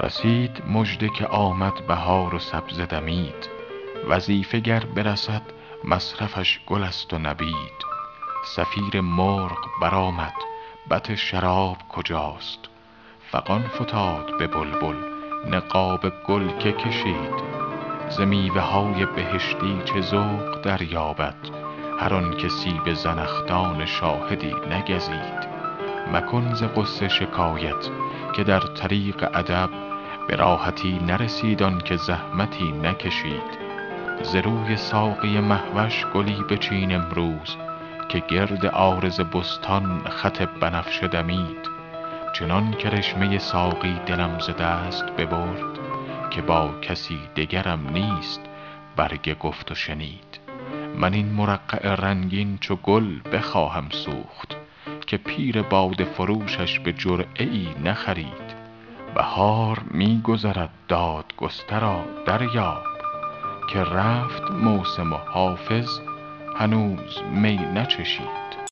رسید مژده که آمد بهار و سبزه دمید. وظیفه گر برسد مصرفش گل است و نبید. صفیر مرغ برآمد بط شراب کجاست؟ فغان فتاد به بلبل نقاب گل که کشید. ز میوه های بهشتی چه ذوق دریابد؟ هر آن که سیب زنخدان شاهدی نگزید. مکن ز غصه شکایت که در طریق ادب به راحتی نرسید آن که زحمتی نکشید. ز روی ساقی مه وش گلی بچین امروز که گرد عارض بستان خط بنفشه دمید. چنان کرشمه ساقی دلم ز دست ببرد که با کسی دگرم نیست برگ گفت و شنید. من این مرقع رنگین چو گل بخواهم سوخت که پیر باده فروشش به جرعه ای نخرید. بهار می گذرد دادگسترا دریاب که رفت موسم حافظ هنوز می نچشید.